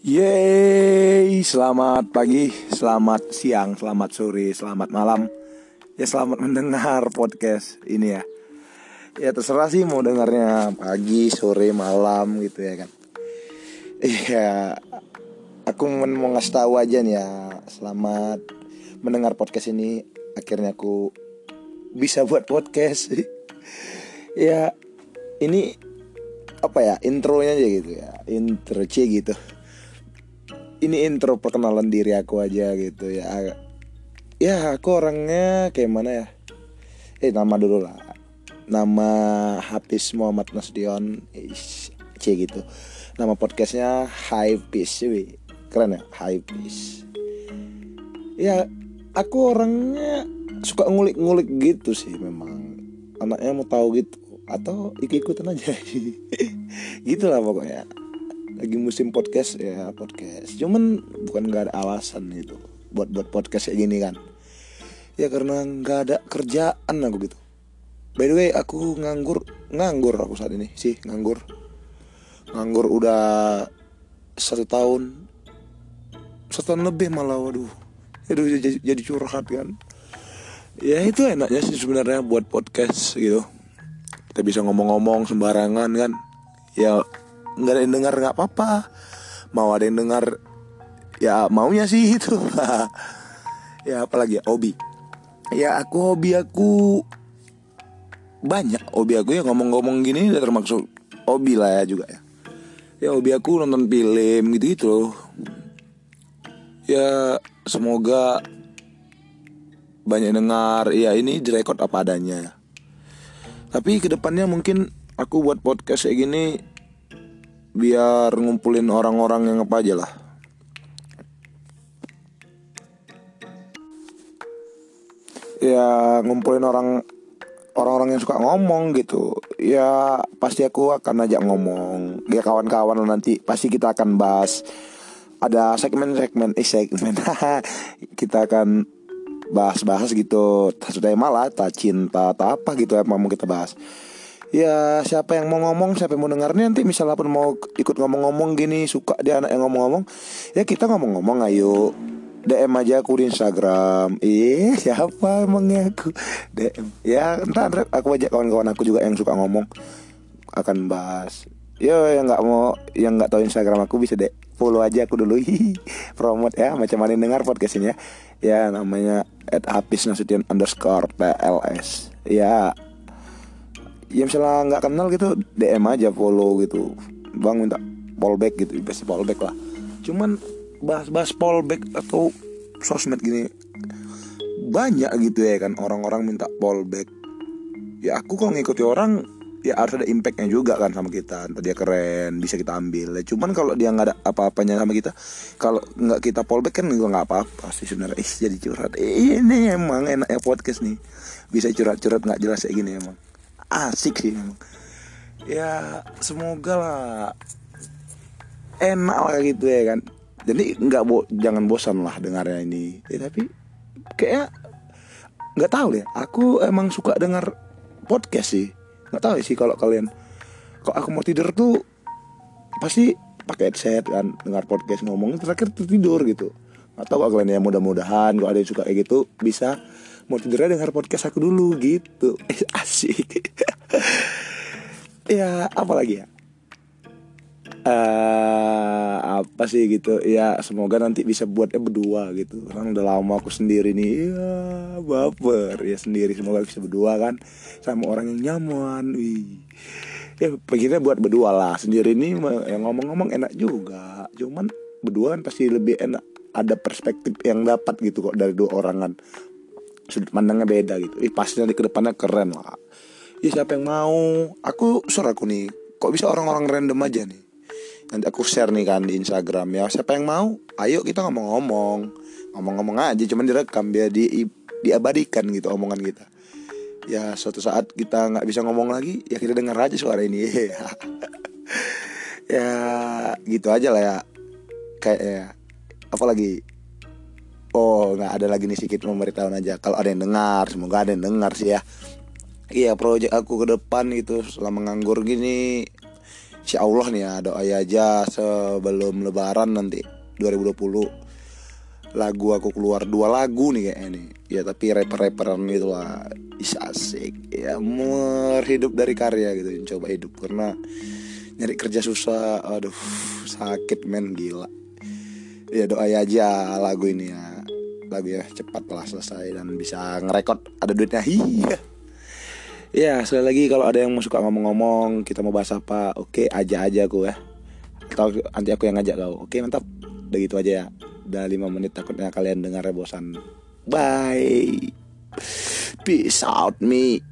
Yeay, selamat pagi, selamat siang, selamat sore, selamat malam. Ya selamat mendengar podcast ini ya. Ya terserah sih mau dengarnya pagi, sore, malam gitu ya kan. Iya, aku mau ngasih tahu aja nih ya Selamat mendengar podcast ini. Akhirnya aku bisa buat podcast. Ya, ini apa ya intronya aja gitu ya intro C gitu ini intro perkenalan diri aku aja gitu ya. Ya aku orangnya kayak mana ya? Eh nama dulu lah. Nama Hafiz Muhammad Nasdion. C gitu. Nama podcastnya High Peace. Wih. keren ya? High Peace. Ya aku orangnya suka ngulik-ngulik gitu sih memang. Anaknya mau tahu gitu. Atau ikut-ikutan aja. Gitu lah pokoknya lagi musim podcast ya podcast. Cuman bukan nggak ada alasan itu buat buat podcast kayak gini kan. Ya karena nggak ada kerjaan aku gitu. By the way aku nganggur nganggur aku saat ini sih nganggur. Nganggur udah satu tahun satu tahun lebih malah waduh. Aduh jadi, jadi curhat kan. Ya itu enaknya sih sebenarnya buat podcast gitu. Kita bisa ngomong-ngomong sembarangan kan. Ya nggak ada yang dengar nggak apa-apa. Mau ada yang dengar ya maunya sih itu. Ya apalagi ya hobi. Ya aku hobi aku banyak. Hobi aku ya ngomong-ngomong gini udah termasuk hobi lah ya juga ya. Ya hobi aku nonton film gitu gitu loh. Ya semoga banyak dengar. Ya ini direkod apa adanya. Tapi ke depannya mungkin aku buat podcast kayak gini biar ngumpulin orang-orang yang apa aja lah. Ya ngumpulin orang orang-orang yang suka ngomong gitu ya pasti aku akan ajak ngomong. Ya kawan-kawan nanti pasti kita akan bahas. Ada segmen-segmen eh segmen. Kita akan bahas-bahas gitu. Sudah malah tak cinta tak apa gitu emang mau kita bahas ya siapa yang mau ngomong siapa yang mau dengar nanti misalnya pun mau ikut ngomong-ngomong gini suka dia anak yang ngomong-ngomong ya kita ngomong-ngomong ayo. DM aja aku di Instagram. Ih siapa emangnya aku? DM Ya entar aku ajak kawan-kawan aku juga yang suka ngomong. Akan bahas. Yo yang nggak mau Yang nggak tahu Instagram aku bisa deh Follow aja aku dulu. Promote ya Macam mana dengar podcast ini ya Ya namanya At Hafiz Nasution underscore PLS Ya ya misalnya nggak kenal gitu DM aja follow gitu. Bang minta fallback gitu pasti fallback lah. Cuman bahas-bahas fallback atau sosmed gini banyak gitu ya kan orang-orang minta fallback ya aku kalau ngikuti orang ya harus ada impactnya juga kan sama kita. Entah dia keren bisa kita ambil ya, cuman kalau dia nggak ada apa-apanya sama kita kalau nggak kita fallback kan juga nggak apa-apa sih sebenarnya. Ih jadi curhat. Ini emang enaknya podcast nih. Bisa curhat-curhat nggak jelas kayak gini emang asik sih emang. Ya semoga lah enak lah gitu ya kan. Jadi nggak bo jangan bosan lah dengarnya ini. Ya, tapi kayak nggak tahu ya aku emang suka dengar podcast sih. Nggak tahu sih kalau kalian kalau aku mau tidur tuh pasti pakai headset kan dengar podcast ngomong terakhir tidur gitu. Nggak tahu kalian ya mudah-mudahan kalau ada yang suka kayak gitu bisa mau tidurnya dengar podcast aku dulu gitu. Asik. Ya apa lagi ya? Uh, apa sih gitu? Ya semoga nanti bisa buatnya berdua gitu. Karena udah lama aku sendiri nih. Ya baper. Ya sendiri. Semoga bisa berdua kan. Sama orang yang nyaman. Wih. Ya pengennya buat berdua lah. Sendiri ini yang ngomong-ngomong enak juga. Cuman berdua kan pasti lebih enak. Ada perspektif yang dapat gitu kok dari dua orang kan sudut pandangnya beda gitu. Ih pasti nanti ke depannya keren lah. Ya siapa yang mau? Aku suruh aku nih kok bisa orang-orang random aja nih? Nanti aku share nih kan di Instagram ya siapa yang mau? Ayo kita ngomong-ngomong. Ngomong-ngomong aja cuman direkam biar di diabadikan gitu omongan kita. Ya suatu saat kita nggak bisa ngomong lagi ya kita dengar aja suara ini. Ya gitu aja lah ya. Kayak ya apalagi oh nggak ada lagi nih sedikit memberitahuan aja. Kalau ada yang dengar semoga ada yang dengar sih ya. Iya proyek aku ke depan itu selama nganggur gini Insya Allah nih ya doa aja sebelum lebaran nanti 2020 lagu aku keluar dua lagu nih kayak ini ya tapi rapper-rapperan gitu lah. Is asik. Ya mer hidup dari karya gitu coba hidup. Karena nyari kerja susah aduh sakit men gila. Ya doa aja lagu ini ya lagu ya cepat lah selesai dan bisa ngerekod. Ada duitnya iya ya sekali lagi kalau ada yang mau suka ngomong-ngomong kita mau bahas apa oke aja aja aku ya. Atau nanti aku yang ngajak kau. Oke mantap. Udah gitu aja ya. Udah lima menit takutnya kalian dengar bosan bye. Peace out me